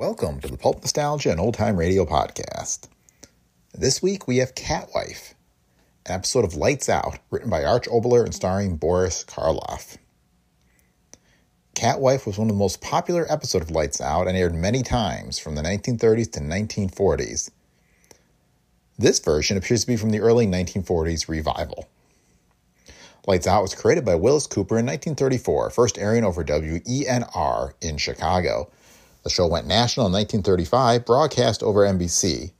Welcome to the Pulp Nostalgia and Old Time Radio podcast. This week we have Catwife, an episode of Lights Out, written by Arch Oboler and starring Boris Karloff. Catwife was one of the most popular episodes of Lights Out and aired many times from the 1930s to 1940s. This version appears to be from the early 1940s revival. Lights Out was created by Willis Cooper in 1934, first airing over WENR in Chicago. The show went national in 1935, broadcast over NBC.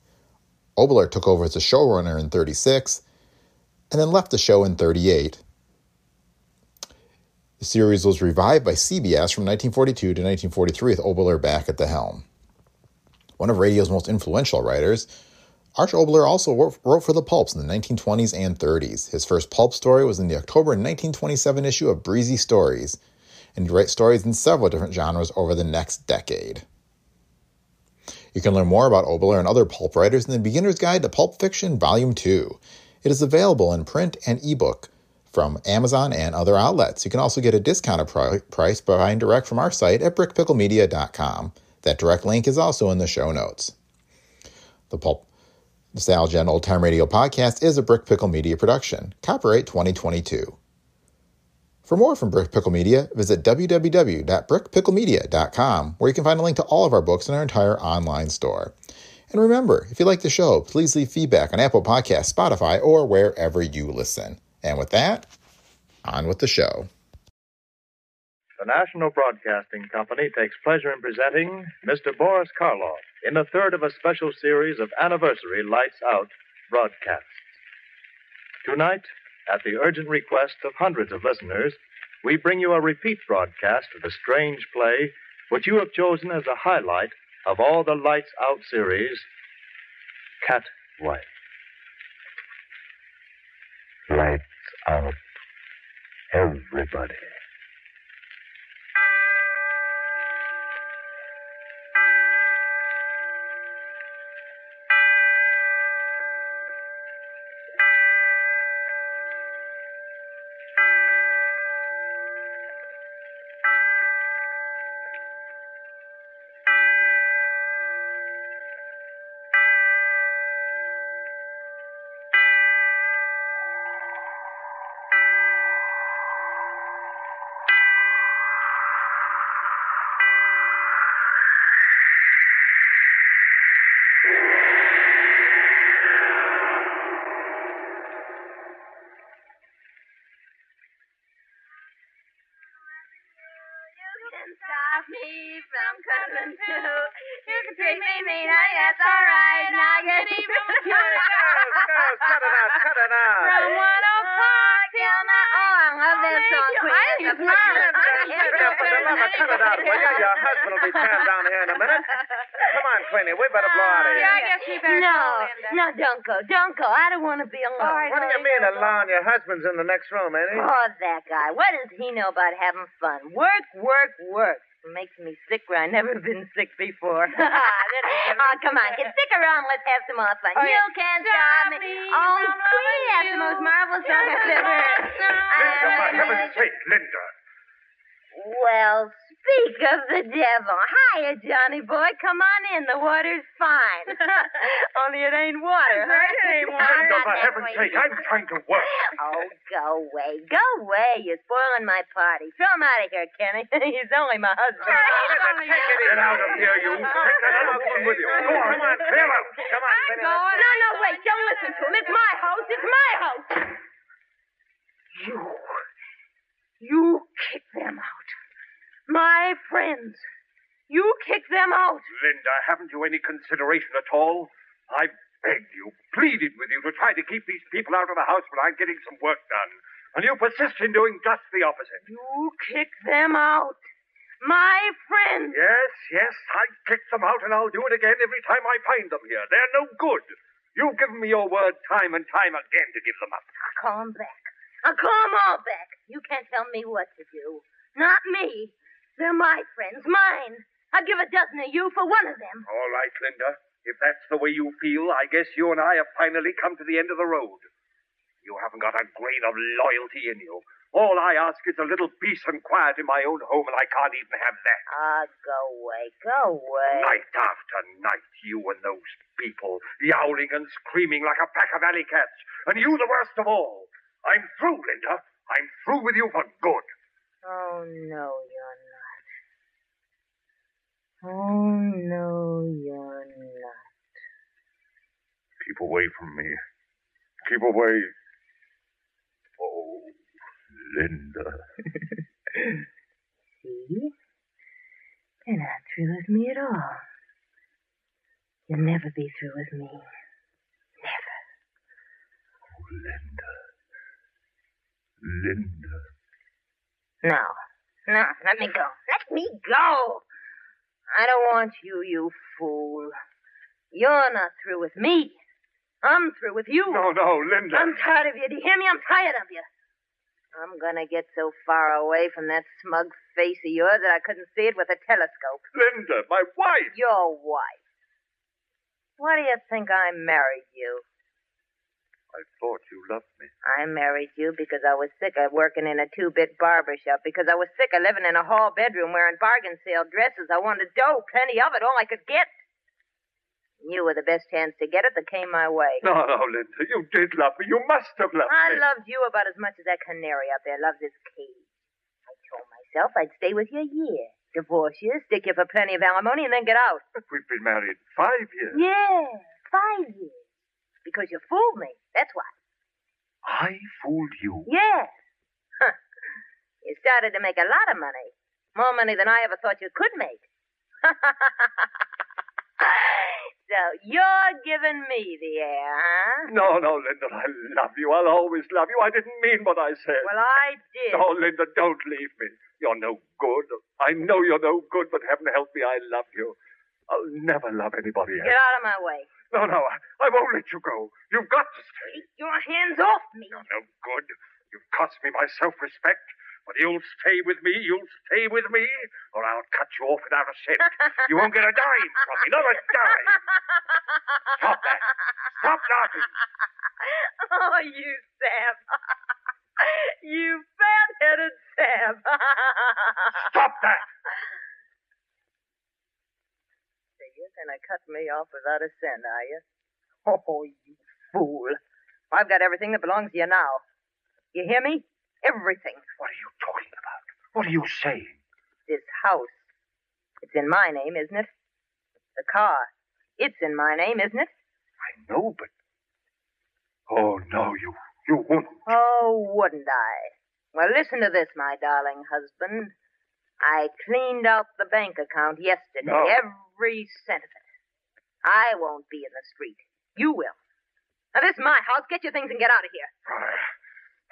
Oboler took over as a showrunner in 36, and then left the show in 38. The series was revived by CBS from 1942 to 1943 with Oboler back at the helm. One of radio's most influential writers, Arch Oboler also wrote for the pulps in the 1920s and 30s. His first pulp story was in the October 1927 issue of Breezy Stories, and he writes stories in several different genres over the next decade. You can learn more about Oboler and other pulp writers in the Beginner's Guide to Pulp Fiction, Volume 2. It is available in print and ebook from Amazon and other outlets. You can also get a discounted price by buying direct from our site at brickpicklemedia.com. That direct link is also in the show notes. The Pulp Nostalgia and Old Time Radio podcast is a Brick Pickle Media production. Copyright 2022. For more from Brick Pickle Media, visit www.brickpicklemedia.com, where you can find a link to all of our books in our entire online store. And remember, if you like the show, please leave feedback on Apple Podcasts, Spotify, or wherever you listen. And with that, on with the show. The National Broadcasting Company takes pleasure in presenting Mr. Boris Karloff in the third of a special series of anniversary Lights Out broadcasts. Tonight, at the urgent request of hundreds of listeners, we bring you a repeat broadcast of the strange play which you have chosen as a highlight of all the Lights Out series, Cat Wife. Lights out. Everybody. Go, Linda. no, don't go, don't go. I don't want to be alone. What do you mean alone? Your husband's in the next room, ain't he? Oh, that guy. What does he know about having fun? Work, work, work. It makes me sick where I've never been sick before. Ah, oh, come on. Get stick around. Let's have some more fun. Oh, you yeah. can't Stop me. Oh, that's loving the most marvelous song I've ever heard. Linda, for heaven's sake, Linda. Well, speak of the devil. Hiya, Johnny boy. Come on in. The water's fine. Only it ain't water, huh? It ain't water. Linda, not for that heaven's way. sake, I'm trying to work. Oh, go away. Go away. You're spoiling my party. Throw him out of here, Kenny. He's only my husband. Linda, take it Get out of here, you. Take that other one with you. Go on, come on, clear out. Come on, Queenie. Go on. No, no, wait. Don't listen to him. It's my house. It's my house. You. You kick them out. My friends. You kick them out. Linda, haven't you any consideration at all? I begged you, pleaded with you to try to keep these people out of the house when I'm getting some work done. And you persist in doing just the opposite. You kick them out. My friends. Yes, yes, I kicked them out, and I'll do it again every time I find them here. They're no good. You've given me your word time and time again to give them up. I'll call them back. I'll call them all back. You can't tell me what to do. Not me. They're my friends, mine. I'd give a dozen of you for one of them. All right, Linda. If that's the way you feel, I guess you and I have finally come to the end of the road. You haven't got a grain of loyalty in you. All I ask is a little peace and quiet in my own home, and I can't even have that. Ah, go away, go away. Night after night, you and those people, yowling and screaming like a pack of alley cats. And you the worst of all. I'm through, Linda. I'm through with you for good. Oh, no, you're not. Oh, no, you're not. Keep away from me. Keep away. Oh, Linda. See? You're not through with me at all. You'll never be through with me. Never. Oh, Linda. Linda. No. No, let me go. Let me go. I don't want you, you fool. You're not through with me. I'm through with you. No, no, Linda. I'm tired of you. Do you hear me? I'm tired of you. I'm gonna get so far away from that smug face of yours that I couldn't see it with a telescope. Linda, my wife. Your wife. Why do you think I married you? I thought you loved me. I married you because I was sick of working in a two-bit barber shop, because I was sick of living in a hall bedroom wearing bargain sale dresses. I wanted dough, plenty of it, all I could get. You were the best chance to get it that came my way. No, no, Linda. You did love me. You must have loved I me. I loved you about as much as that canary up there loves his cage. I told myself I'd stay with you a year, divorce you, stick you for plenty of alimony, and then get out. But we've been married five years. Yeah, five years. Because you fooled me. That's why. I fooled you. Yes. Huh. You started to make a lot of money. More money than I ever thought you could make. so you're giving me the air, huh? No, no, Linda. I love you. I'll always love you. I didn't mean what I said. Well, I did. Oh, Linda, don't leave me. You're no good. I know you're no good, but heaven help me, I love you. I'll never love anybody else. Get out of my way. No, no, I, I won't let you go. You've got to stay. Take your hands off me. You're no good. You've cost me my self-respect. But you'll stay with me. You'll stay with me, or I'll cut you off without a cent. You won't get a dime from me. Not a dime. Stop that. Stop laughing. Oh, you Sam. you fat-headed Sam. Stop that. Gonna cut me off without a cent, are you? Oh, you fool. I've got everything that belongs to you now. You hear me? Everything. What are you talking about? What are you saying? This house. It's in my name, isn't it? The car. It's in my name, isn't it? I know, but. Oh, no, you. You won't. Oh, wouldn't I? Well, listen to this, my darling husband. I cleaned out the bank account yesterday, No. every cent of it. I won't be in the street. You will. Now, this is my house. Get your things and get out of here.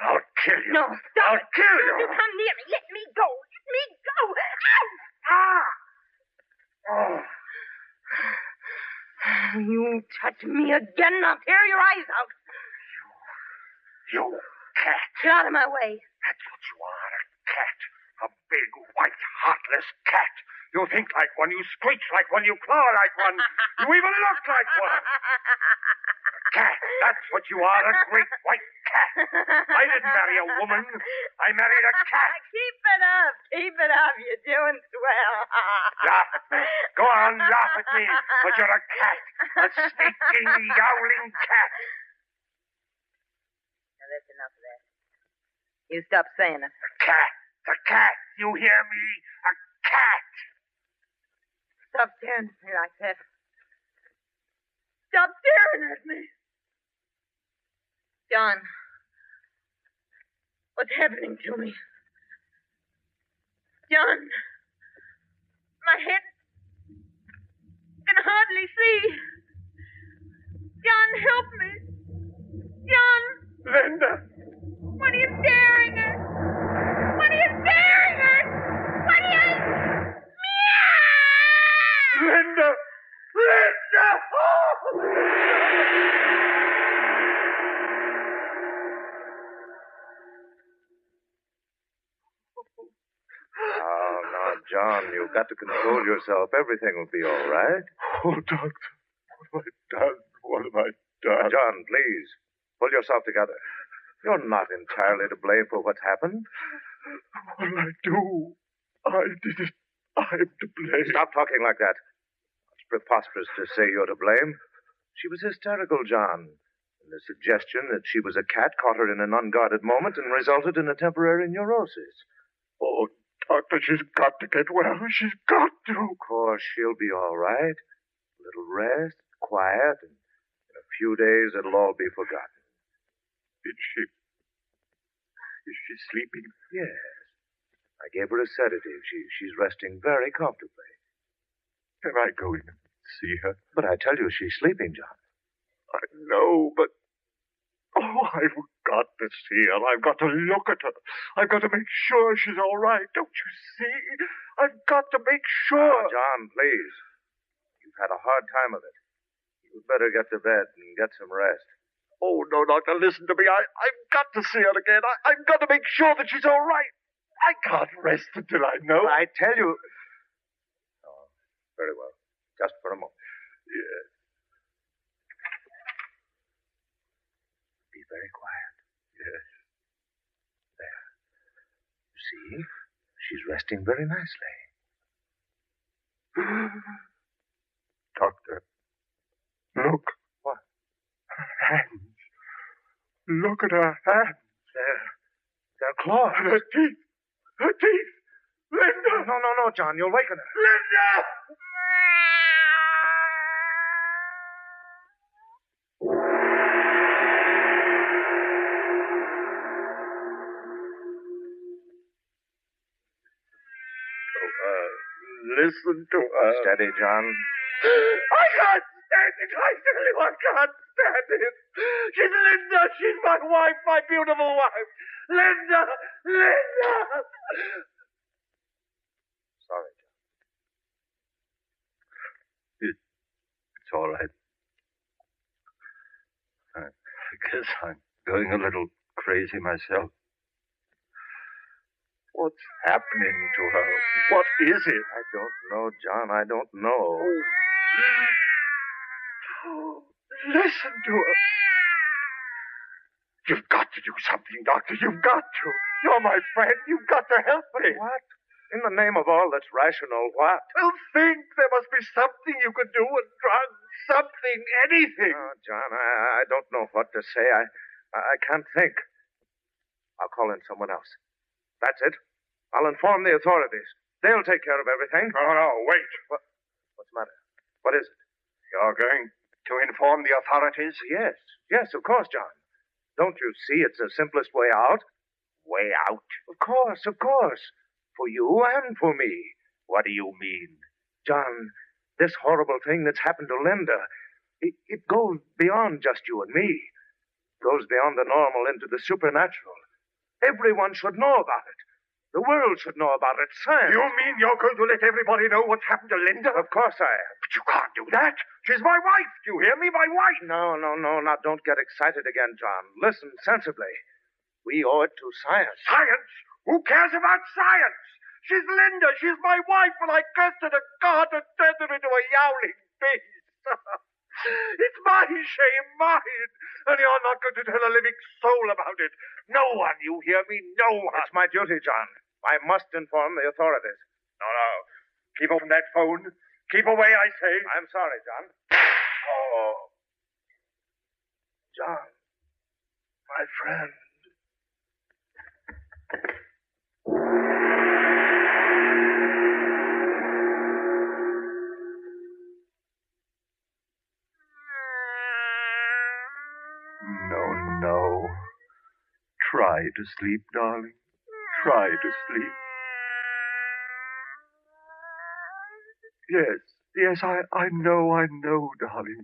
I'll kill you. No, stop I'll it. kill Don't you. you come near me. Let me go. Let me go. Ow! Ah! Oh. You touch me again, and I'll tear your eyes out. You cat. Get out of my way. That's what you are, a cat. A big, white, heartless cat. You think like one, you screech like one, you claw like one, you even look like one. A cat. That's what you are, a great white cat. I didn't marry a woman. I married a cat. Keep it up. Keep it up. You're doing swell. Laugh at me. Go on, laugh at me. But you're a cat. A sneaking, yowling cat. Now, that's enough of that. You stop saying it. A cat. A cat. You hear me? A cat. Stop staring at me like that. Stop staring at me. John, what's happening to me? John, my head can hardly see. John, help me. John, Linda. what are you staring at? What are you staring at? What are you... Meow! Linda. Linda. Oh! Now, now, John, you've got to control yourself. Everything will be all right. Oh, doctor. What have I done? What have I done? John, please, pull yourself together. You're not entirely to blame for what's happened. What I do? I did it. I'm to blame. Stop talking like that. It's preposterous to say you're to blame. She was hysterical, John. And the suggestion that she was a cat caught her in an unguarded moment and resulted in a temporary neurosis. Oh, Doctor, she's got to get well. She's got to. Of course, she'll be all right. A little rest, quiet, and in a few days it'll all be forgotten. Is she. Is she sleeping? Yes. I gave her a sedative. She, she's resting very comfortably. Can I go in see her? But I tell you, she's sleeping, John. I know, but. Oh, I've got to see her. I've got to look at her. I've got to make sure she's all right. Don't you see? I've got to make sure. Now, John, please. You've had a hard time of it. You'd better get to bed and get some rest. Oh, no, Doctor, listen to me. I, I've got to see her again. I, I've got to make sure that she's all right. I can't rest until I know. I tell you. Oh, very well. Just for a moment. Yes. Be very quiet. Yes. There. You see? She's resting very nicely. Doctor, look. What? Her hands. Look at her hands. They're, they're claws. Her teeth. Her teeth. Linda! No, no, no, John. You'll waken her. Linda! Listen to her. Steady, John. I can't stand it. I tell you, I can't stand it. She's Linda. She's my wife, my beautiful wife. Linda! Linda! Sorry, John. It's all right. I, I guess I'm going a little crazy myself. What's happening to her? What is it? I don't know, John. I don't know. Oh, listen to her. You've got to do something, Doctor. You've got to. You're my friend. You've got to help me. What? In the name of all that's rational, what? Well, think. There must be something you could do. A drug, something, anything. Oh, John, I, I don't know what to say. I, I can't think. I'll call in someone else. That's it. I'll inform the authorities. They'll take care of everything. No, no, wait. What, what's the matter? What is it? You're going to inform the authorities? Yes, yes, of course, John. Don't you see it's the simplest way out? Way out. Of course, of course. For you and for me. What do you mean? John, this horrible thing that's happened to Linda, it, it goes beyond just you and me. It goes beyond the normal into the supernatural. Everyone should know about it. The world should know about it. sir. You mean you're going to let everybody know what's happened to Linda? Of course I am. But you can't do that. She's my wife. Do you hear me? My wife. No, no, no, now don't get excited again, John. Listen sensibly. We owe it to science. Science? Who cares about science? She's Linda. She's my wife, and I cursed her to God and turned her into a yowling beast. it's my shame, mine. And you're not going to tell a living soul about it. No one, you hear me? No one. It's my duty, John. I must inform the authorities. No, no. Keep off that phone. Keep away, I say. I'm sorry, John. Oh. John, my friend. Try to sleep, darling. Try to sleep. Yes, yes, I, I know, I know, darling.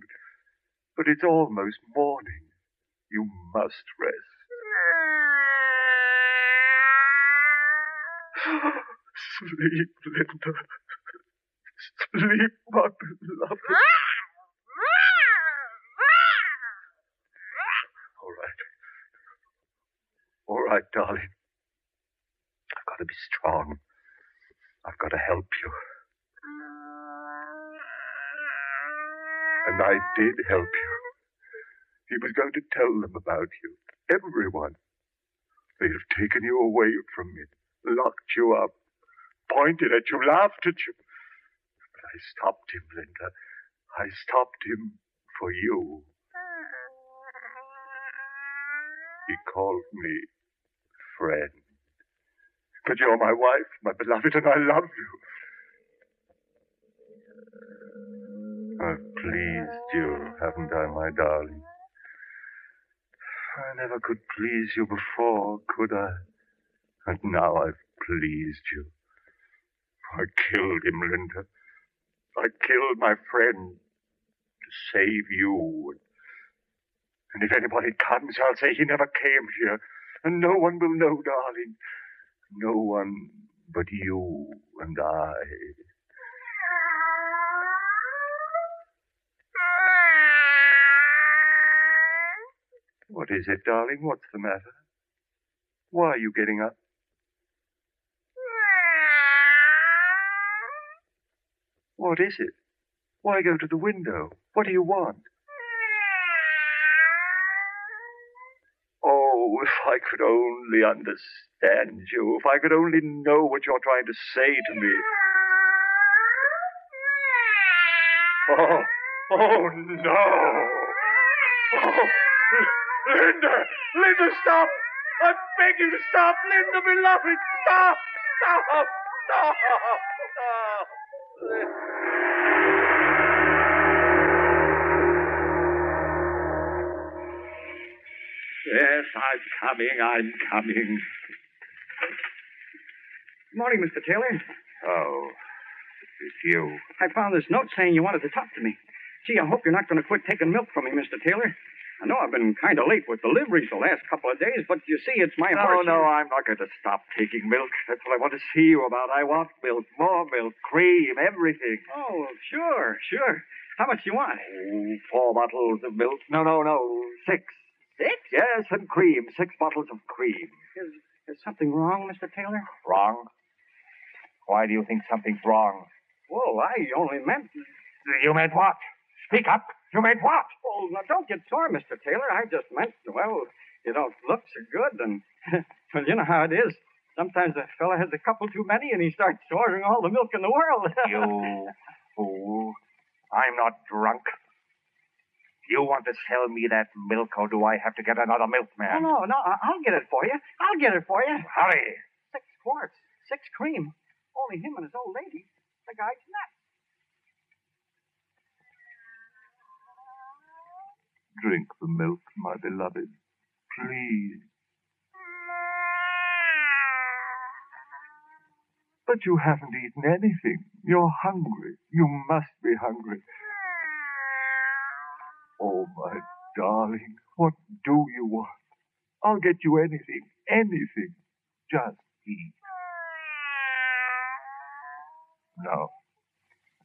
But it's almost morning. You must rest. Sleep, Linda. Sleep, my beloved. All right. All right, darling. I've got to be strong. I've got to help you. And I did help you. He was going to tell them about you. Everyone. They'd have taken you away from me, locked you up, pointed at you, laughed at you. But I stopped him, Linda. I stopped him for you. He called me friend. But you're my wife, my beloved, and I love you. I've pleased you, haven't I, my darling? I never could please you before, could I? And now I've pleased you. I killed him, Linda. I killed my friend to save you. And if anybody comes, I'll say he never came here. And no one will know, darling. No one but you and I. What is it, darling? What's the matter? Why are you getting up? What is it? Why go to the window? What do you want? If I could only understand you, if I could only know what you're trying to say to me. Oh, oh no! Oh, Linda! Linda, stop! I beg you to stop! Linda, beloved, stop! Stop! Stop! Stop! Yes, I'm coming, I'm coming. Morning, Mr. Taylor. Oh, it's you. I found this note saying you wanted to talk to me. Gee, I hope you're not going to quit taking milk from me, Mr. Taylor. I know I've been kind of late with deliveries the last couple of days, but you see, it's my No, horse. no, I'm not going to stop taking milk. That's what I want to see you about. I want milk, more milk, cream, everything. Oh, sure, sure. How much do you want? Oh, four bottles of milk. No, no, no, six. Six? Yes, and cream. Six bottles of cream. Is, is something wrong, Mr. Taylor? Wrong? Why do you think something's wrong? Well, I only meant. You meant what? Speak up. You meant what? Oh, now don't get sore, Mr. Taylor. I just meant, well, you don't look so good, and well, you know how it is. Sometimes a fella has a couple too many, and he starts ordering all the milk in the world. You fool. I'm not drunk. You want to sell me that milk, or do I have to get another no, milkman? no, no. I- I'll get it for you. I'll get it for you. Hurry. Six quarts, six cream. Only him and his old lady. The guy's nuts. Drink the milk, my beloved. Please. But you haven't eaten anything. You're hungry. You must be hungry. Oh, my darling, what do you want? I'll get you anything, anything. Just eat. No.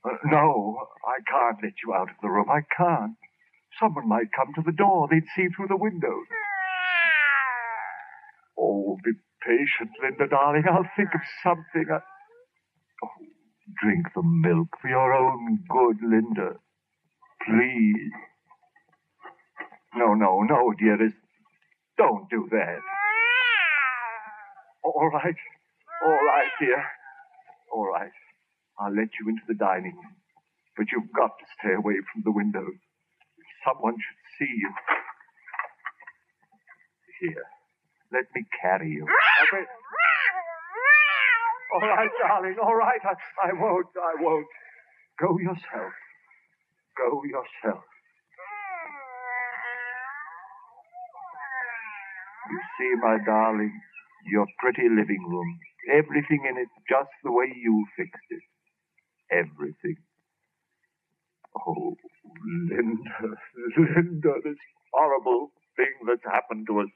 Uh, no, I can't let you out of the room. I can't. Someone might come to the door. They'd see through the windows. Oh, be patient, Linda, darling. I'll think of something. I... Oh, drink the milk for your own good, Linda. Please. No, no, no, dearest. Don't do that. All right. All right, dear. All right. I'll let you into the dining room. But you've got to stay away from the window. Someone should see you. Here. Let me carry you. All right, darling. All right. I, I won't. I won't. Go yourself. Go yourself. You see, my darling, your pretty living room. Everything in it just the way you fixed it. Everything. Oh, Linda, Linda, this horrible thing that's happened to us.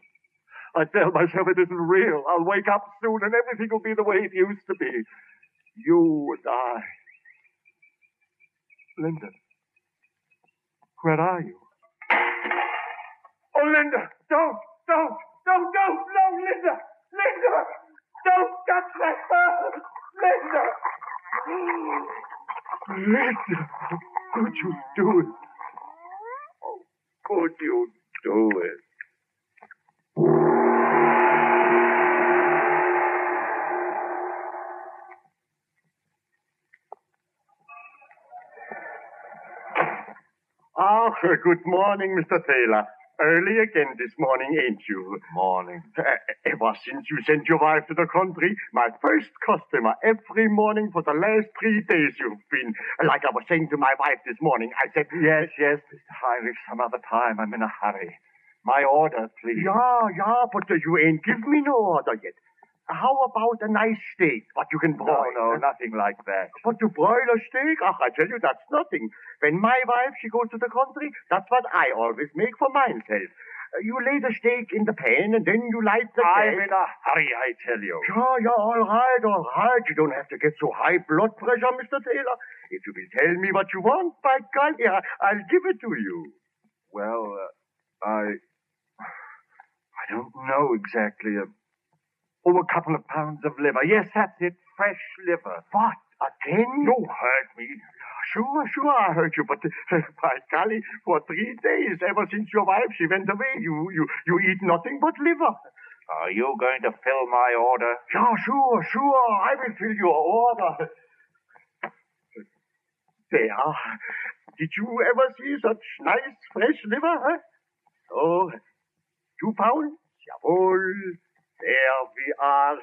I tell myself it isn't real. I'll wake up soon and everything will be the way it used to be. You and I. Linda, where are you? Oh, Linda, don't, don't, don't, go, no, Linda! Linda! Don't touch my heart, Linda! Linda, could you do it? Oh, could you do it? Ah, oh, good morning, Mr. Taylor. Early again this morning, ain't you? Morning. Uh, ever since you sent your wife to the country, my first customer every morning for the last three days you've been. Like I was saying to my wife this morning, I said, Yes, yes, Mr. Heinrich, some other time. I'm in a hurry. My order, please. Yeah, yeah, but you ain't give me no order yet. How about a nice steak, what you can No, broil? no, nothing like that. But to broil a steak, ah, I tell you, that's nothing. When my wife, she goes to the country, that's what I always make for myself. Uh, you lay the steak in the pan, and then you light the I'm gas. in a hurry, I tell you. Yeah, yeah, all right, all right. You don't have to get so high blood pressure, Mr. Taylor. If you will tell me what you want, by golly, I- I'll give it to you. Well, uh, I. I don't know exactly. Uh, oh, a couple of pounds of liver. Yes, that's it. Fresh liver. What? Again? You heard me. Sure, sure, I heard you, but uh, by golly, for three days, ever since your wife she went away, you you you eat nothing but liver. Are you going to fill my order? Yeah, sure, sure, I will fill your order. There. Did you ever see such nice fresh liver, huh? So, two pounds? Jawohl. There we are.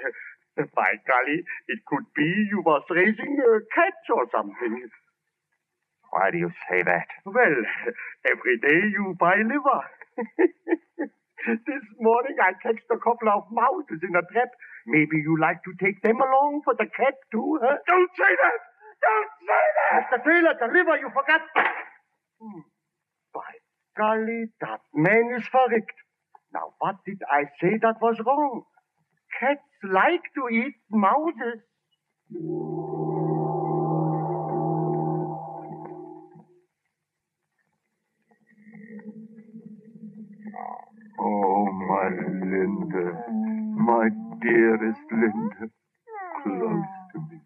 By golly, it could be you was raising a cats or something. Why do you say that? Well, every day you buy liver. this morning I catched a couple of mouses in a trap. Maybe you like to take them along for the cat too, huh? Don't say that! Don't say that! Mr. Taylor, the liver you forgot. Hmm. By golly, that man is verrückt. Now, what did I say that was wrong? Cats like to eat mouses. Oh, my Linda. My dearest Linda. Close to me.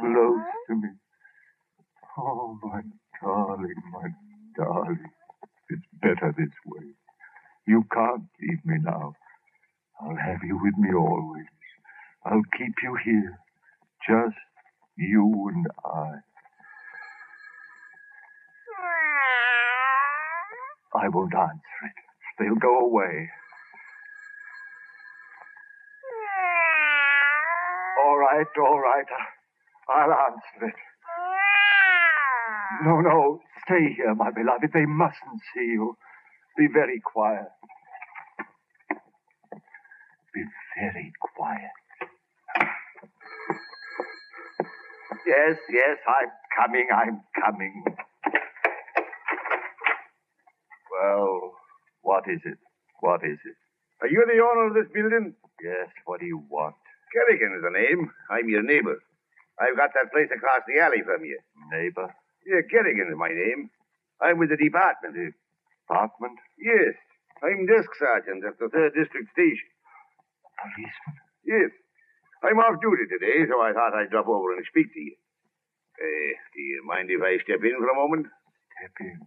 Close to me. Oh, my darling, my darling. It's better this way. You can't leave me now. I'll have you with me always. I'll keep you here. Just you and I. I won't answer it. They'll go away. All right, all right. I'll answer it. No, no. Stay here, my beloved. They mustn't see you. Be very quiet. Be very quiet. Yes, yes, I'm coming, I'm coming. Well, what is it? What is it? Are you the owner of this building? Yes, what do you want? Kerrigan is the name. I'm your neighbor. I've got that place across the alley from you. Neighbor? Yeah, Kerrigan is my name. I'm with the department. Department? Yes. I'm desk sergeant at the third district station. Policeman? Yes. I'm off duty today, so I thought I'd drop over and speak to you. Uh, do you mind if I step in for a moment? Step in.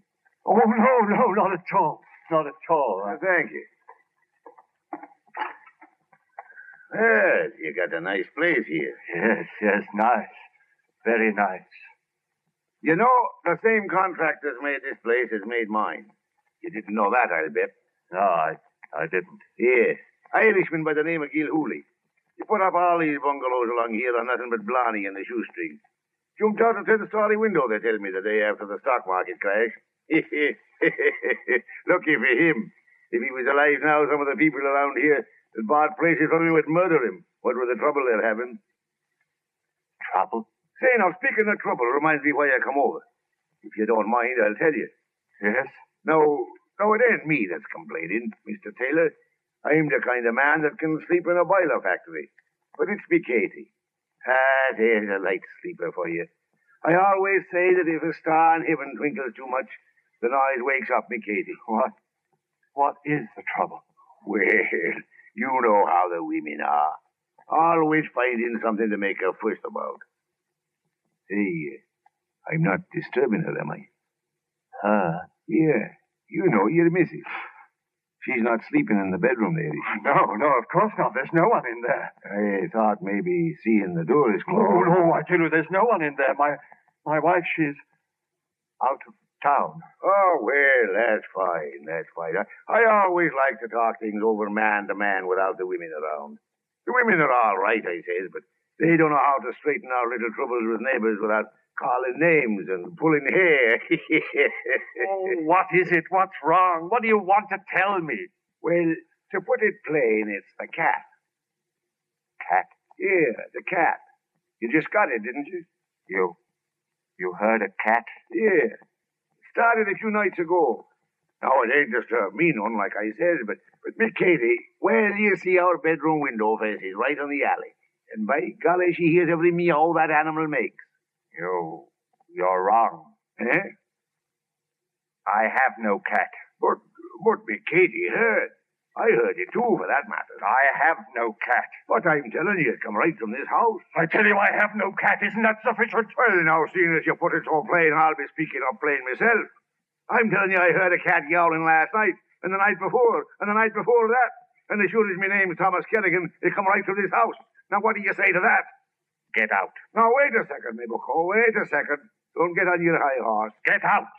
Oh, no, no, not at all. Not at all. Uh, thank you. Well, you got a nice place here. Yes, yes, nice. Very nice. You know, the same contractors made this place as made mine. You didn't know that, I'll bet. No, I, I didn't. Yes. Irishman by the name of Gilhooly. He put up all these bungalows along here on nothing but Blarney and the shoestring. Jumped out of the story window, they tell me, the day after the stock market crash. Lucky for him. If he was alive now, some of the people around here that bought places from him would murder him. What with the trouble they're having? Trouble? Say, now, speaking of trouble, reminds me why I come over. If you don't mind, I'll tell you. Yes? No, no, it ain't me that's complaining, Mr. Taylor. I'm the kind of man that can sleep in a boiler factory. But it's me Katie. Ah, there's a light sleeper for you. I always say that if a star in heaven twinkles too much, the noise wakes up me Katie. What? What is the trouble? Well, you know how the women are. Always finding something to make a fuss about. Hey, I'm not disturbing her, am I? Her? Yeah, you know, you're missus. She's not sleeping in the bedroom she? No, no, of course not. There's no one in there. I thought maybe seeing the door is oh, closed. Oh, no, I tell you, there's no one in there. My my wife, she's out of town. Oh, well, that's fine. That's fine. I, I always like to talk things over man to man without the women around. The women are all right, I says, but they don't know how to straighten our little troubles with neighbors without calling names and pulling hair. Oh, what is it? What's wrong? What do you want to tell me? well, to put it plain, it's the cat. Cat. Yeah, the cat. You just got it, didn't you? You. You heard a cat? Yeah. Started a few nights ago. Now, it ain't just a mean one, like I says, but, but Miss Katie, well, you see our bedroom window faces right on the alley. And by golly, she hears every meow that animal makes. You. You're wrong. Eh? I have no cat. But, but Miss Katie heard. I heard it too, for that matter. I have no cat. But I'm telling you, it come right from this house. I tell you I have no cat. Isn't that sufficient? Well, now, seeing as you put it so plain, I'll be speaking up plain myself. I'm telling you, I heard a cat yowling last night, and the night before, and the night before that. And as sure as my name's Thomas Kerrigan, it come right from this house. Now, what do you say to that? Get out. Now, wait a second, my. Wait a second. Don't get on your high horse. Get out.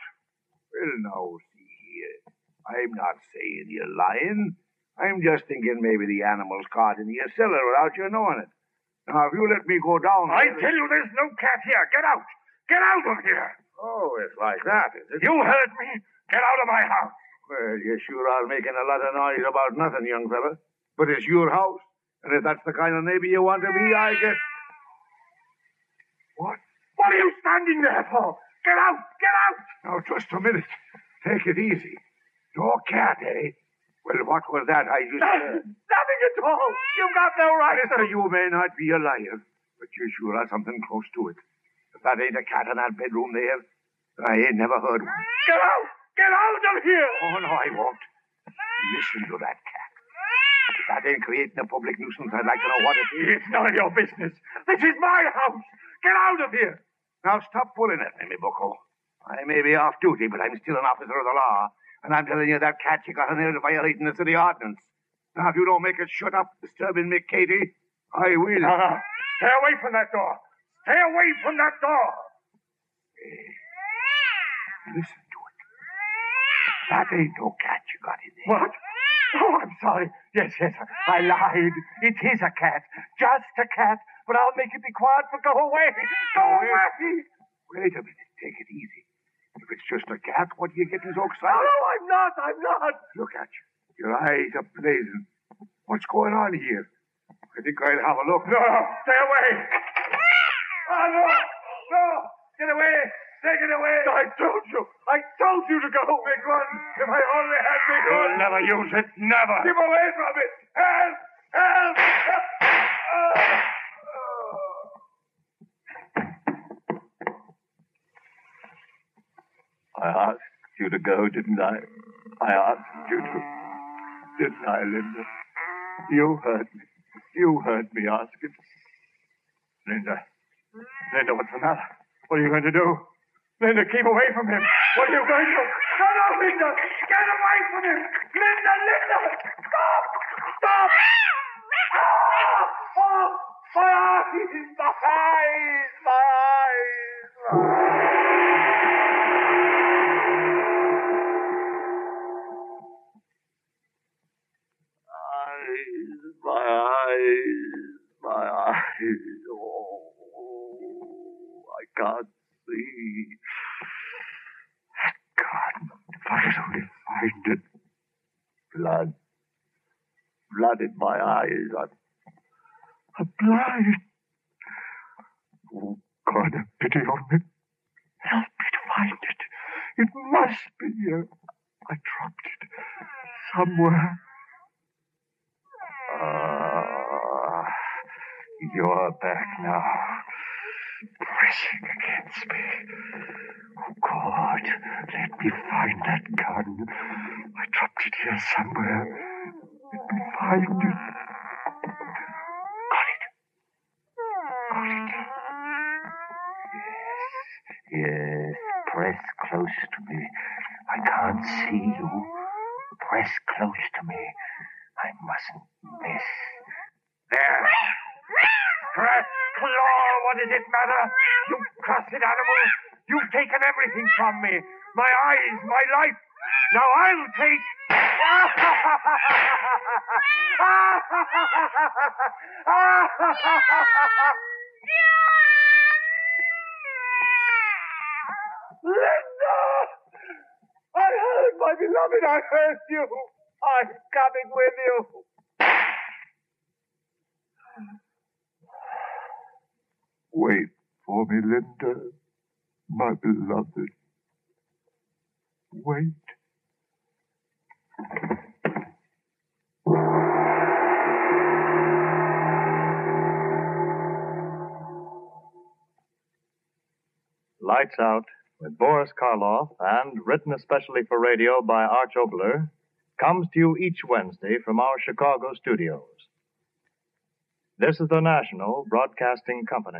Well, now, see here. I'm not saying you're lying. I'm just thinking maybe the animal's caught in your cellar without you knowing it. Now, if you let me go down... I tell you there's no cat here. Get out. Get out of here. Oh, it's like that, is it? You heard me. Get out of my house. Well, you sure are making a lot of noise about nothing, young fella. But it's your house, and if that's the kind of neighbor you want to be, I guess... What? What are you standing there for? Get out. Get out. Now, just a minute. Take it easy. No cat, eh? Well, what was that I just heard? Nothing at all. You've got no right Mister, you may not be a liar, but you sure are something close to it. If that ain't a cat in that bedroom there, I ain't never heard one. Get out. Get out of here. Oh, no, I won't. Listen to that cat. If that ain't creating a public nuisance, I'd like to know what it is. It's none of your business. This is my house. Get out of here. Now stop pulling at me, bucko. I may be off duty, but I'm still an officer of the law. And I'm telling you that cat you got in there is violating the city ordinance. Now, if you don't make it shut up disturbing me, Katie, I will. No, no. Stay away from that door. Stay away from that door. Listen to it. That ain't no cat you got in there. What? Oh, I'm sorry. Yes, yes, I lied. It is a cat. Just a cat. But I'll make it be quiet, but go away. Go away. Wait a minute. Take it easy. If it's just a cat, what are you getting so No, excited? no, I'm not. I'm not. Look at you. Your eyes are blazing. What's going on here? I think I'll have a look. No, stay away. Oh, no. No. Get away. Take it away. I told you. I told you to go. Big one. If I only had big one. You'll never use it. Never. Keep away from it. Help! Help! Ah! I asked you to go, didn't I? I asked you to. Didn't I, Linda? You heard me. You heard me ask it. Linda. Linda, what's the matter? What are you going to do? Linda, keep away from him. What are you going to do? No, no, Linda! Get away from him! Linda, Linda! Stop! Stop! Ah! Oh, my eyes! My eyes! My eyes! Can't see. God, if I could only find it. Blood. Blood in my eyes. I'm, I'm blind. Oh, God, have pity on me. Help me to find it. It must be here. I dropped it somewhere. Ah, you're back now, pressing against me. Oh, God, let me find that gun. I dropped it here somewhere. Let me find it. Got it. Got it. Yes, yes, press close to me. I can't see you. Press close to me. I mustn't miss. There. Scratch, claw, what does it matter? You cursed animal! You've taken everything from me. My eyes, my life. Now I'll take. Linda! I heard, my beloved, I heard you. I'm coming with you. Wait for me, Linda, my beloved. Wait. Lights Out with Boris Karloff and written especially for radio by Arch Oboler comes to you each Wednesday from our Chicago studios. This is the National Broadcasting Company.